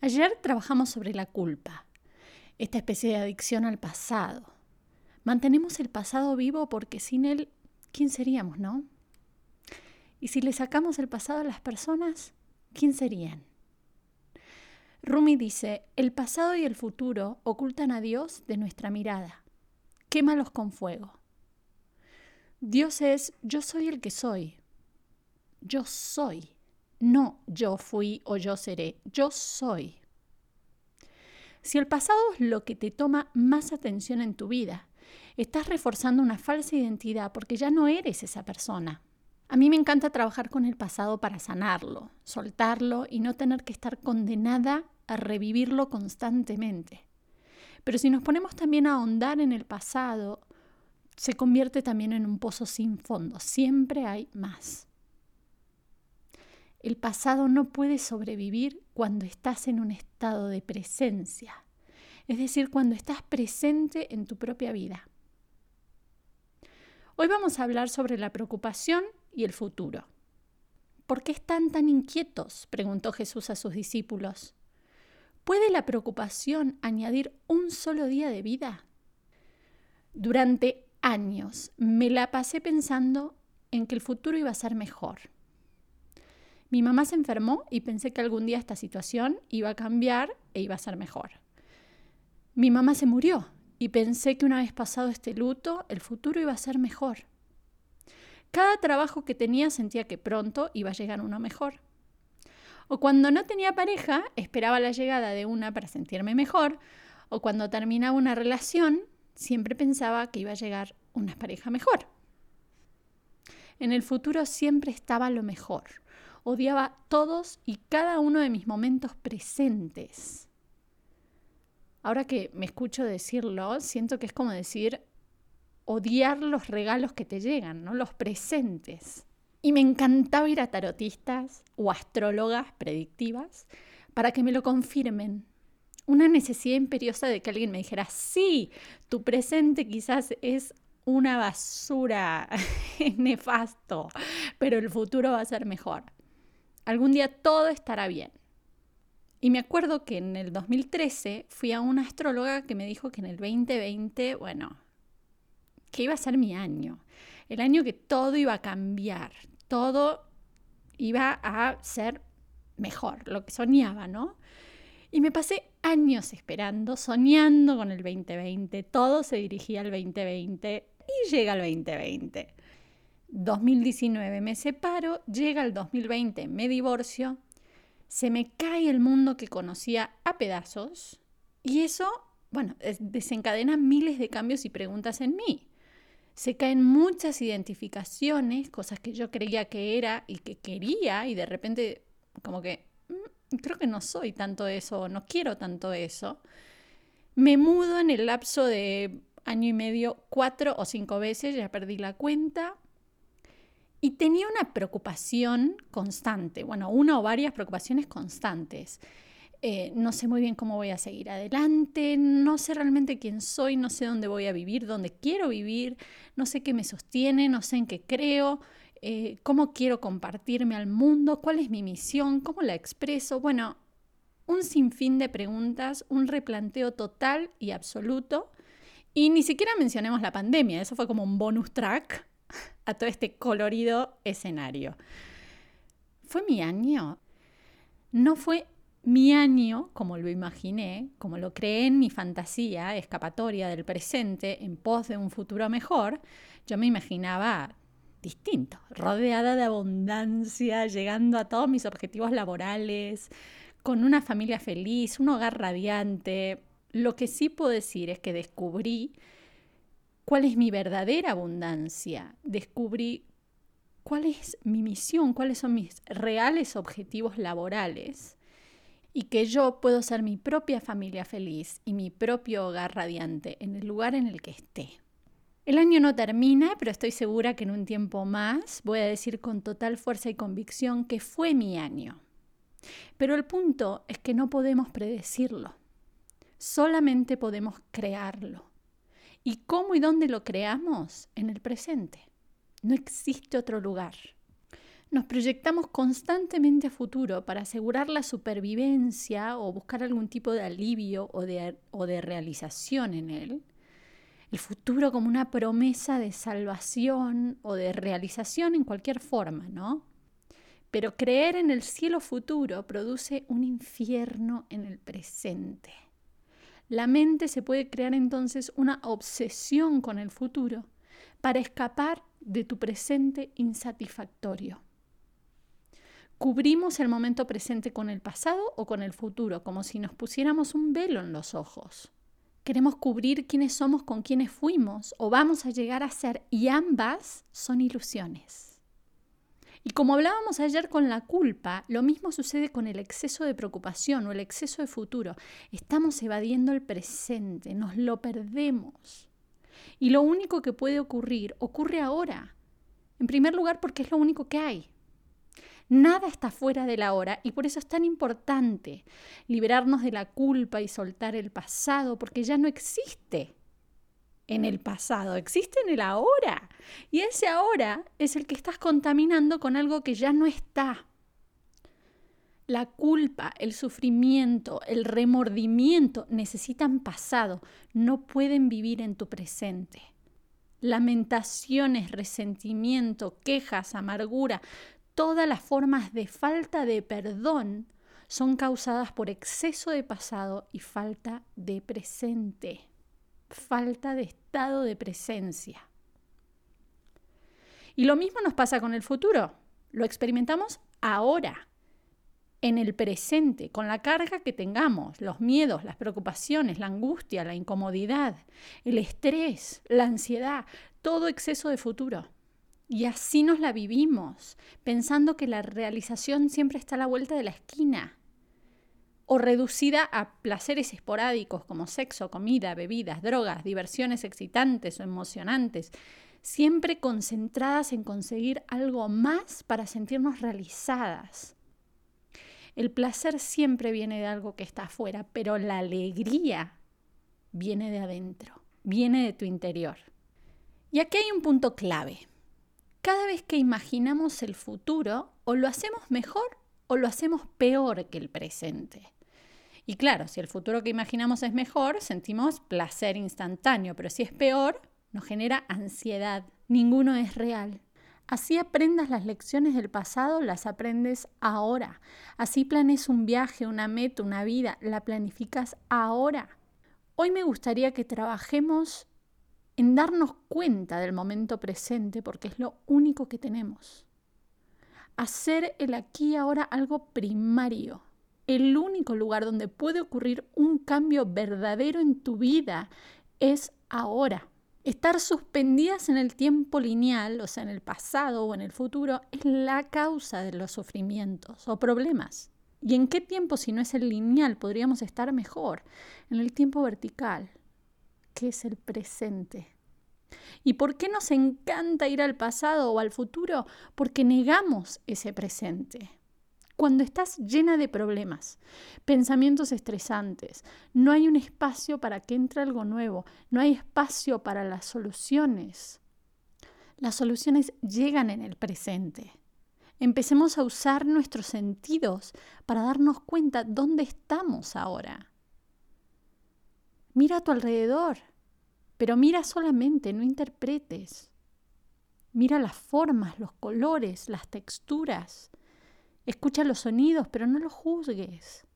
Ayer trabajamos sobre la culpa, esta especie de adicción al pasado. Mantenemos el pasado vivo porque sin él, ¿quién seríamos, no? Y si le sacamos el pasado a las personas, ¿quién serían? Rumi dice, el pasado y el futuro ocultan a Dios de nuestra mirada. Quémalos con fuego. Dios es, yo soy el que soy. Yo soy. No yo fui o yo seré, yo soy. Si el pasado es lo que te toma más atención en tu vida, estás reforzando una falsa identidad porque ya no eres esa persona. A mí me encanta trabajar con el pasado para sanarlo, soltarlo y no tener que estar condenada a revivirlo constantemente. Pero si nos ponemos también a ahondar en el pasado, se convierte también en un pozo sin fondo. Siempre hay más. El pasado no puede sobrevivir cuando estás en un estado de presencia, es decir, cuando estás presente en tu propia vida. Hoy vamos a hablar sobre la preocupación y el futuro. ¿Por qué están tan inquietos? preguntó Jesús a sus discípulos. ¿Puede la preocupación añadir un solo día de vida? Durante años me la pasé pensando en que el futuro iba a ser mejor mi mamá se enfermó y pensé que algún día esta situación iba a cambiar e iba a ser mejor. Mi mamá se murió y pensé que una vez pasado este luto, el futuro iba a ser mejor. Cada trabajo que tenía sentía que pronto iba a llegar uno mejor. O cuando no tenía pareja, esperaba la llegada de una para sentirme mejor, o cuando terminaba una relación, siempre pensaba que iba a llegar una pareja mejor. En el futuro siempre estaba lo mejor, odiaba todos y cada uno de mis momentos presentes. Ahora que me escucho decirlo, siento que es como decir odiar los regalos que te llegan, ¿no? Los presentes. Y me encantaba ir a tarotistas o astrólogas predictivas para que me lo confirmen. Una necesidad imperiosa de que alguien me dijera, sí, tu presente quizás es una basura, nefasto, pero el futuro va a ser mejor. Algún día todo estará bien. Y me acuerdo que en el 2013 fui a una astróloga que me dijo que en el 2020, bueno, que iba a ser mi año. El año que todo iba a cambiar, todo iba a ser mejor, lo que soñaba, ¿no? Y me pasé años esperando, soñando con el 2020, todo se dirigía al 2020 y llega el 2020. 2019 me separo, llega el 2020 me divorcio, se me cae el mundo que conocía a pedazos y eso, bueno, desencadena miles de cambios y preguntas en mí. Se caen muchas identificaciones, cosas que yo creía que era y que quería y de repente como que mm, creo que no soy tanto eso, no quiero tanto eso. Me mudo en el lapso de año y medio cuatro o cinco veces, ya perdí la cuenta y tenía una preocupación constante, bueno, una o varias preocupaciones constantes. Eh, no sé muy bien cómo voy a seguir adelante, no sé realmente quién soy, no sé dónde voy a vivir, dónde quiero vivir, no sé qué me sostiene, no sé en qué creo, eh, cómo quiero compartirme al mundo, cuál es mi misión, cómo la expreso. Bueno, un sinfín de preguntas, un replanteo total y absoluto. Y ni siquiera mencionemos la pandemia, eso fue como un bonus track a todo este colorido escenario. ¿Fue mi año? No fue mi año como lo imaginé, como lo creé en mi fantasía escapatoria del presente en pos de un futuro mejor. Yo me imaginaba distinto, rodeada de abundancia, llegando a todos mis objetivos laborales, con una familia feliz, un hogar radiante. Lo que sí puedo decir es que descubrí cuál es mi verdadera abundancia, descubrí cuál es mi misión, cuáles son mis reales objetivos laborales y que yo puedo ser mi propia familia feliz y mi propio hogar radiante en el lugar en el que esté. El año no termina, pero estoy segura que en un tiempo más voy a decir con total fuerza y convicción que fue mi año. Pero el punto es que no podemos predecirlo, solamente podemos crearlo. ¿Y cómo y dónde lo creamos? En el presente. No existe otro lugar. Nos proyectamos constantemente a futuro para asegurar la supervivencia o buscar algún tipo de alivio o de, o de realización en él. El futuro como una promesa de salvación o de realización en cualquier forma, ¿no? Pero creer en el cielo futuro produce un infierno en el presente. La mente se puede crear entonces una obsesión con el futuro para escapar de tu presente insatisfactorio. Cubrimos el momento presente con el pasado o con el futuro, como si nos pusiéramos un velo en los ojos. Queremos cubrir quiénes somos con quienes fuimos o vamos a llegar a ser y ambas son ilusiones. Y como hablábamos ayer con la culpa, lo mismo sucede con el exceso de preocupación o el exceso de futuro. Estamos evadiendo el presente, nos lo perdemos. Y lo único que puede ocurrir ocurre ahora. En primer lugar porque es lo único que hay. Nada está fuera de la hora y por eso es tan importante liberarnos de la culpa y soltar el pasado porque ya no existe en el pasado, existe en el ahora. Y ese ahora es el que estás contaminando con algo que ya no está. La culpa, el sufrimiento, el remordimiento necesitan pasado, no pueden vivir en tu presente. Lamentaciones, resentimiento, quejas, amargura, todas las formas de falta de perdón son causadas por exceso de pasado y falta de presente, falta de estado de presencia. Y lo mismo nos pasa con el futuro. Lo experimentamos ahora, en el presente, con la carga que tengamos, los miedos, las preocupaciones, la angustia, la incomodidad, el estrés, la ansiedad, todo exceso de futuro. Y así nos la vivimos, pensando que la realización siempre está a la vuelta de la esquina, o reducida a placeres esporádicos como sexo, comida, bebidas, drogas, diversiones excitantes o emocionantes, siempre concentradas en conseguir algo más para sentirnos realizadas. El placer siempre viene de algo que está afuera, pero la alegría viene de adentro, viene de tu interior. Y aquí hay un punto clave cada vez que imaginamos el futuro, o lo hacemos mejor o lo hacemos peor que el presente. Y claro, si el futuro que imaginamos es mejor, sentimos placer instantáneo, pero si es peor, nos genera ansiedad. Ninguno es real. Así aprendas las lecciones del pasado, las aprendes ahora. Así planes un viaje, una meta, una vida, la planificas ahora. Hoy me gustaría que trabajemos en darnos cuenta del momento presente porque es lo único que tenemos. Hacer el aquí y ahora algo primario. El único lugar donde puede ocurrir un cambio verdadero en tu vida es ahora. Estar suspendidas en el tiempo lineal, o sea, en el pasado o en el futuro, es la causa de los sufrimientos o problemas. ¿Y en qué tiempo, si no es el lineal, podríamos estar mejor? En el tiempo vertical, que es el presente. ¿Y por qué nos encanta ir al pasado o al futuro? Porque negamos ese presente. Cuando estás llena de problemas, pensamientos estresantes, no hay un espacio para que entre algo nuevo, no hay espacio para las soluciones. Las soluciones llegan en el presente. Empecemos a usar nuestros sentidos para darnos cuenta dónde estamos ahora. Mira a tu alrededor. Pero mira solamente, no interpretes. Mira las formas, los colores, las texturas. Escucha los sonidos, pero no los juzgues.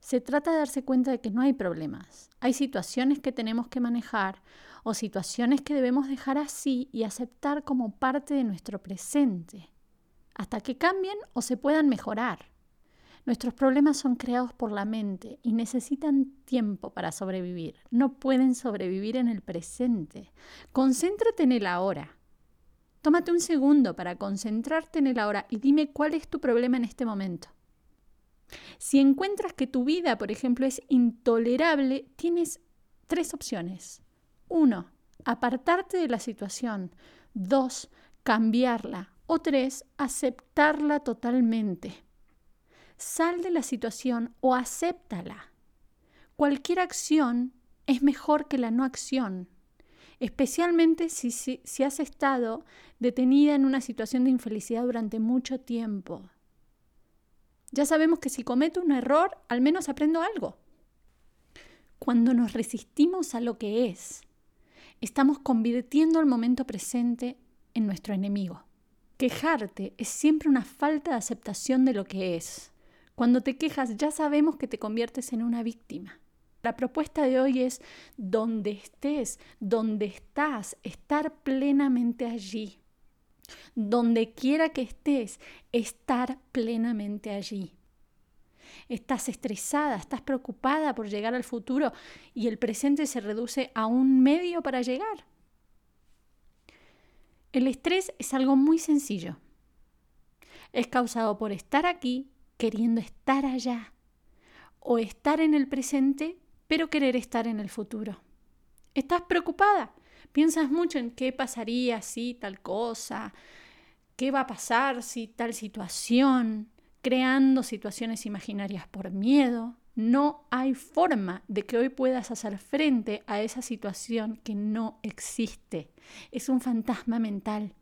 Se trata de darse cuenta de que no hay problemas. Hay situaciones que tenemos que manejar o situaciones que debemos dejar así y aceptar como parte de nuestro presente, hasta que cambien o se puedan mejorar. Nuestros problemas son creados por la mente y necesitan tiempo para sobrevivir. No pueden sobrevivir en el presente. Concéntrate en el ahora. Tómate un segundo para concentrarte en el ahora y dime cuál es tu problema en este momento. Si encuentras que tu vida, por ejemplo, es intolerable, tienes tres opciones. Uno, apartarte de la situación. Dos, cambiarla. O tres, aceptarla totalmente. Sal de la situación o acéptala. Cualquier acción es mejor que la no acción. Especialmente si, si, has estado detenida en una situación de infelicidad durante mucho tiempo. Ya sabemos que si cometo un error, al menos aprendo algo. Cuando nos resistimos a lo que es, estamos convirtiendo el momento presente en nuestro enemigo. Quejarte es siempre una falta de aceptación de lo que es. Cuando te quejas ya sabemos que te conviertes en una víctima. La propuesta de hoy es donde estés, donde estás, estar plenamente allí. Donde quiera que estés, estar plenamente allí. Estás estresada, estás preocupada por llegar al futuro y el presente se reduce a un medio para llegar. El estrés es algo muy sencillo. Es causado por estar aquí queriendo estar allá o estar en el presente pero querer estar en el futuro. Estás preocupada, piensas mucho en qué pasaría si tal cosa, qué va a pasar si tal situación, creando situaciones imaginarias por miedo. No hay forma de que hoy puedas hacer frente a esa situación que no existe. Es un fantasma mental.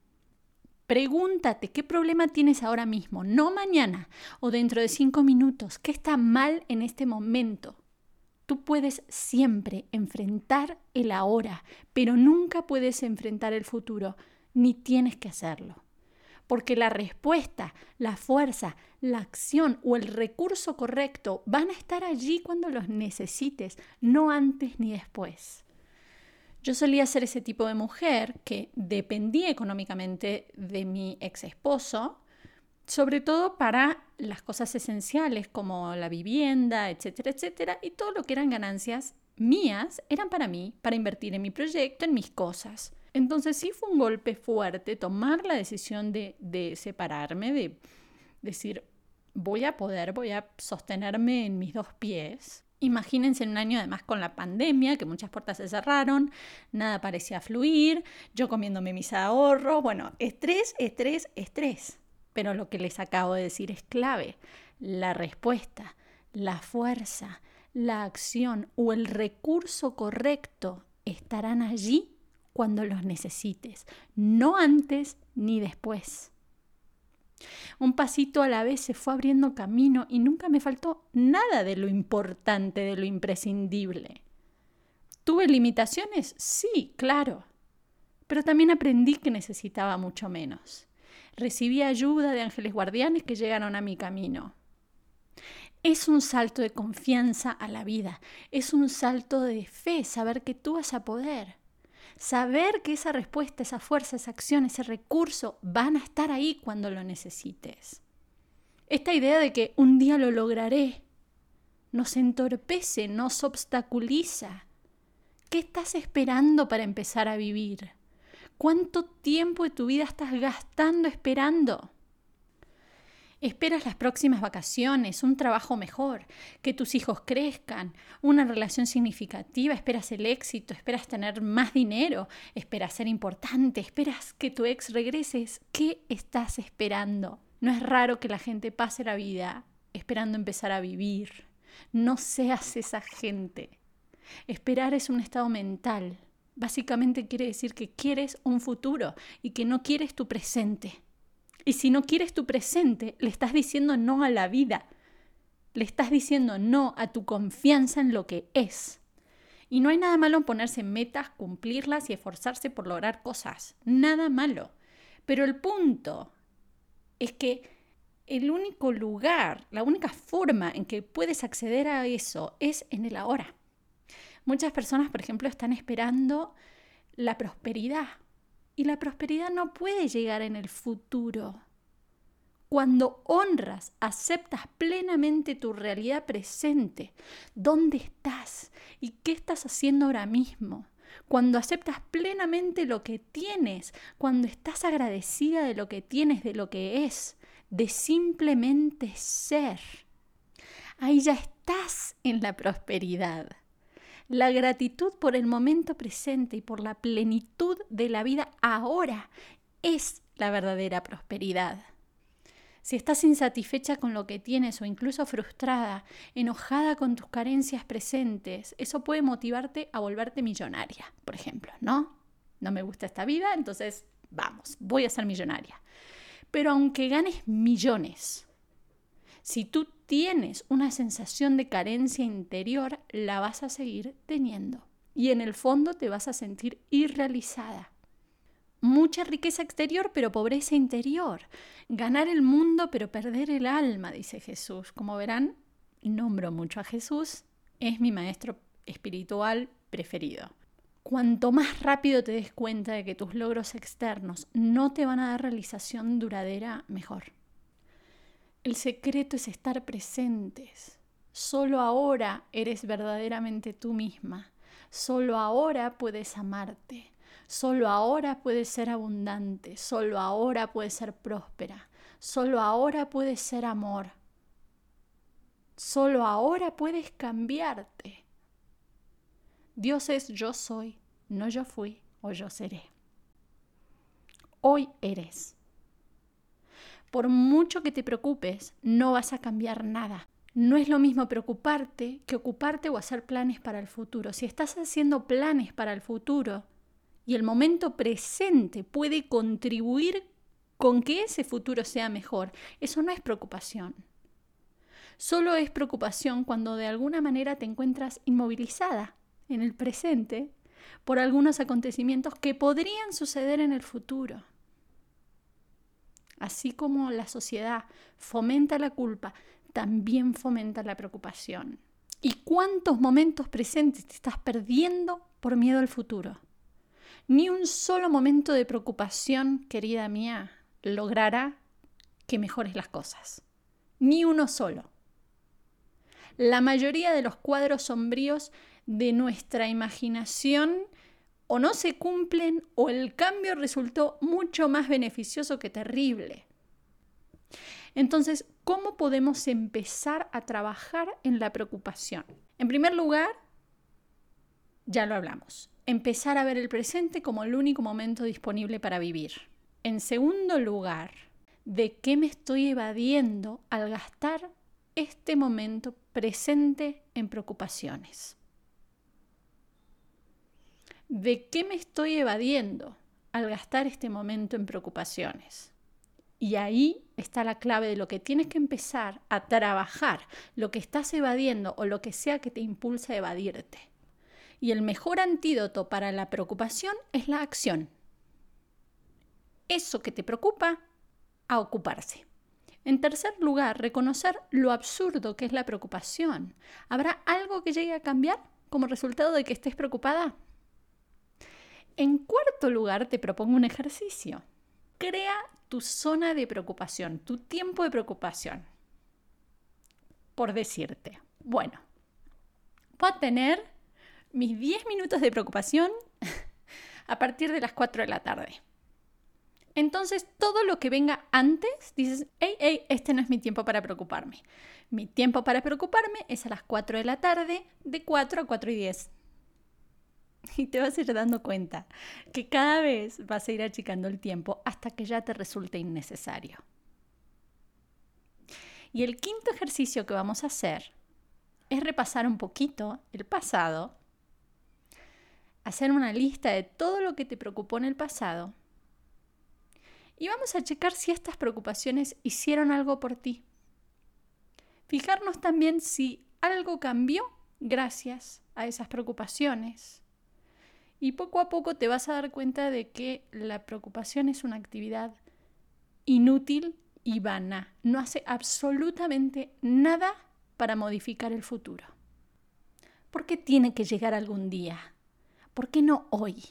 Pregúntate qué problema tienes ahora mismo, no mañana o dentro de cinco minutos. ¿Qué está mal en este momento? Tú puedes siempre enfrentar el ahora, pero nunca puedes enfrentar el futuro, ni tienes que hacerlo porque la respuesta, la fuerza, la acción o el recurso correcto van a estar allí cuando los necesites, no antes ni después. Yo solía ser ese tipo de mujer que dependía económicamente de mi ex esposo, sobre todo para las cosas esenciales como la vivienda, etcétera, etcétera, y todo lo que eran ganancias mías eran para mí, para invertir en mi proyecto, en mis cosas. Entonces sí fue un golpe fuerte tomar la decisión de, de separarme, de decir, voy a poder, voy a sostenerme en mis dos pies. Imagínense en un año además con la pandemia, que muchas puertas se cerraron, nada parecía fluir, yo comiéndome mis ahorros, bueno, estrés, estrés, estrés. Pero lo que les acabo de decir es clave. La respuesta, la fuerza, la acción o el recurso correcto estarán allí cuando los necesites, no antes ni después. Un pasito a la vez se fue abriendo camino y nunca me faltó nada de lo importante, de lo imprescindible. ¿Tuve limitaciones? Sí, claro. Pero también aprendí que necesitaba mucho menos. Recibí ayuda de ángeles guardianes que llegaron a mi camino. Es un salto de confianza a la vida, es un salto de fe, saber que tú vas a poder. Saber que esa respuesta, esa fuerza, esa acción, ese recurso van a estar ahí cuando lo necesites. Esta idea de que un día lo lograré nos entorpece, nos obstaculiza. ¿Qué estás esperando para empezar a vivir? ¿Cuánto tiempo de tu vida estás gastando esperando? Esperas las próximas vacaciones, un trabajo mejor, que tus hijos crezcan, una relación significativa, esperas el éxito, esperas tener más dinero, esperas ser importante, esperas que tu ex regreses. ¿Qué estás esperando? No es raro que la gente pase la vida esperando empezar a vivir. No seas esa gente. Esperar es un estado mental. Básicamente quiere decir que quieres un futuro y que no quieres tu presente. Y si no quieres tu presente, le estás diciendo no a la vida. Le estás diciendo no a tu confianza en lo que es. Y no hay nada malo en ponerse metas, cumplirlas y esforzarse por lograr cosas. Nada malo. Pero el punto es que el único lugar, la única forma en que puedes acceder a eso es en el ahora. Muchas personas, por ejemplo, están esperando la prosperidad y la prosperidad no puede llegar en el futuro. Cuando honras, aceptas plenamente tu realidad presente, dónde estás y qué estás haciendo ahora mismo. Cuando aceptas plenamente lo que tienes, cuando estás agradecida de lo que tienes, de lo que es, de simplemente ser. Ahí ya estás en la prosperidad. La gratitud por el momento presente y por la plenitud de la vida ahora es la verdadera prosperidad. Si estás insatisfecha con lo que tienes o incluso frustrada, enojada con tus carencias presentes, eso puede motivarte a volverte millonaria, por ejemplo, ¿no? no me gusta esta vida, entonces vamos, voy a ser millonaria. Pero aunque ganes millones, si tú tienes una sensación de carencia interior, la vas a seguir teniendo. Y en el fondo te vas a sentir irrealizada. Mucha riqueza exterior, pero pobreza interior. Ganar el mundo, pero perder el alma, dice Jesús. Como verán, nombro mucho a Jesús. Es mi maestro espiritual preferido. Cuanto más rápido te des cuenta de que tus logros externos no te van a dar realización duradera, mejor. El secreto es estar presentes. Solo ahora eres verdaderamente tú misma. Solo ahora puedes amarte. Solo ahora puedes ser abundante. Solo ahora puedes ser próspera. Solo ahora puedes ser amor. Solo ahora puedes cambiarte. Dios es yo soy, no yo fui o yo seré. Hoy eres. Por mucho que te preocupes, no vas a cambiar nada. No es lo mismo preocuparte que ocuparte o hacer planes para el futuro. Si estás haciendo planes para el futuro y el momento presente puede contribuir con que ese futuro sea mejor, eso no es preocupación. Solo es preocupación cuando de alguna manera te encuentras inmovilizada en el presente por algunos acontecimientos que podrían suceder en el futuro. Así como la sociedad fomenta la culpa, también fomenta la preocupación. ¿Y cuántos momentos presentes te estás perdiendo por miedo al futuro? Ni un solo momento de preocupación, querida mía, logrará que mejores las cosas. Ni uno solo. La mayoría de los cuadros sombríos de nuestra imaginación o no se cumplen o el cambio resultó mucho más beneficioso que terrible. Entonces, ¿cómo podemos empezar a trabajar en la preocupación? En primer lugar, ya lo hablamos, empezar a ver el presente como el único momento disponible para vivir. En segundo lugar, ¿de qué me estoy evadiendo al gastar este momento presente en preocupaciones? ¿De qué me estoy evadiendo al gastar este momento en preocupaciones? Y ahí está la clave de lo que tienes que empezar a trabajar, lo que estás evadiendo o lo que sea que te impulsa a evadirte. Y el mejor antídoto para la preocupación es la acción. Eso que te preocupa, a ocuparse. En tercer lugar, reconocer lo absurdo que es la preocupación. ¿Habrá algo que llegue a cambiar como resultado de que estés preocupada? En cuarto lugar, te propongo un ejercicio. Crea tu zona de preocupación, tu tiempo de preocupación. Por decirte, bueno, voy a tener mis 10 minutos de preocupación a partir de las 4 de la tarde. Entonces, todo lo que venga antes, dices, hey, hey, este no es mi tiempo para preocuparme. Mi tiempo para preocuparme es a las 4 de la tarde, de 4 a 4 y 10. Y te vas a ir dando cuenta que cada vez vas a ir achicando el tiempo hasta que ya te resulte innecesario. Y el quinto ejercicio que vamos a hacer es repasar un poquito el pasado, hacer una lista de todo lo que te preocupó en el pasado y vamos a checar si estas preocupaciones hicieron algo por ti. Fijarnos también si algo cambió gracias a esas preocupaciones y poco a poco te vas a dar cuenta de que la preocupación es una actividad inútil y vana. No hace absolutamente nada para modificar el futuro. ¿Por qué tiene que llegar algún día? ¿Por qué no hoy?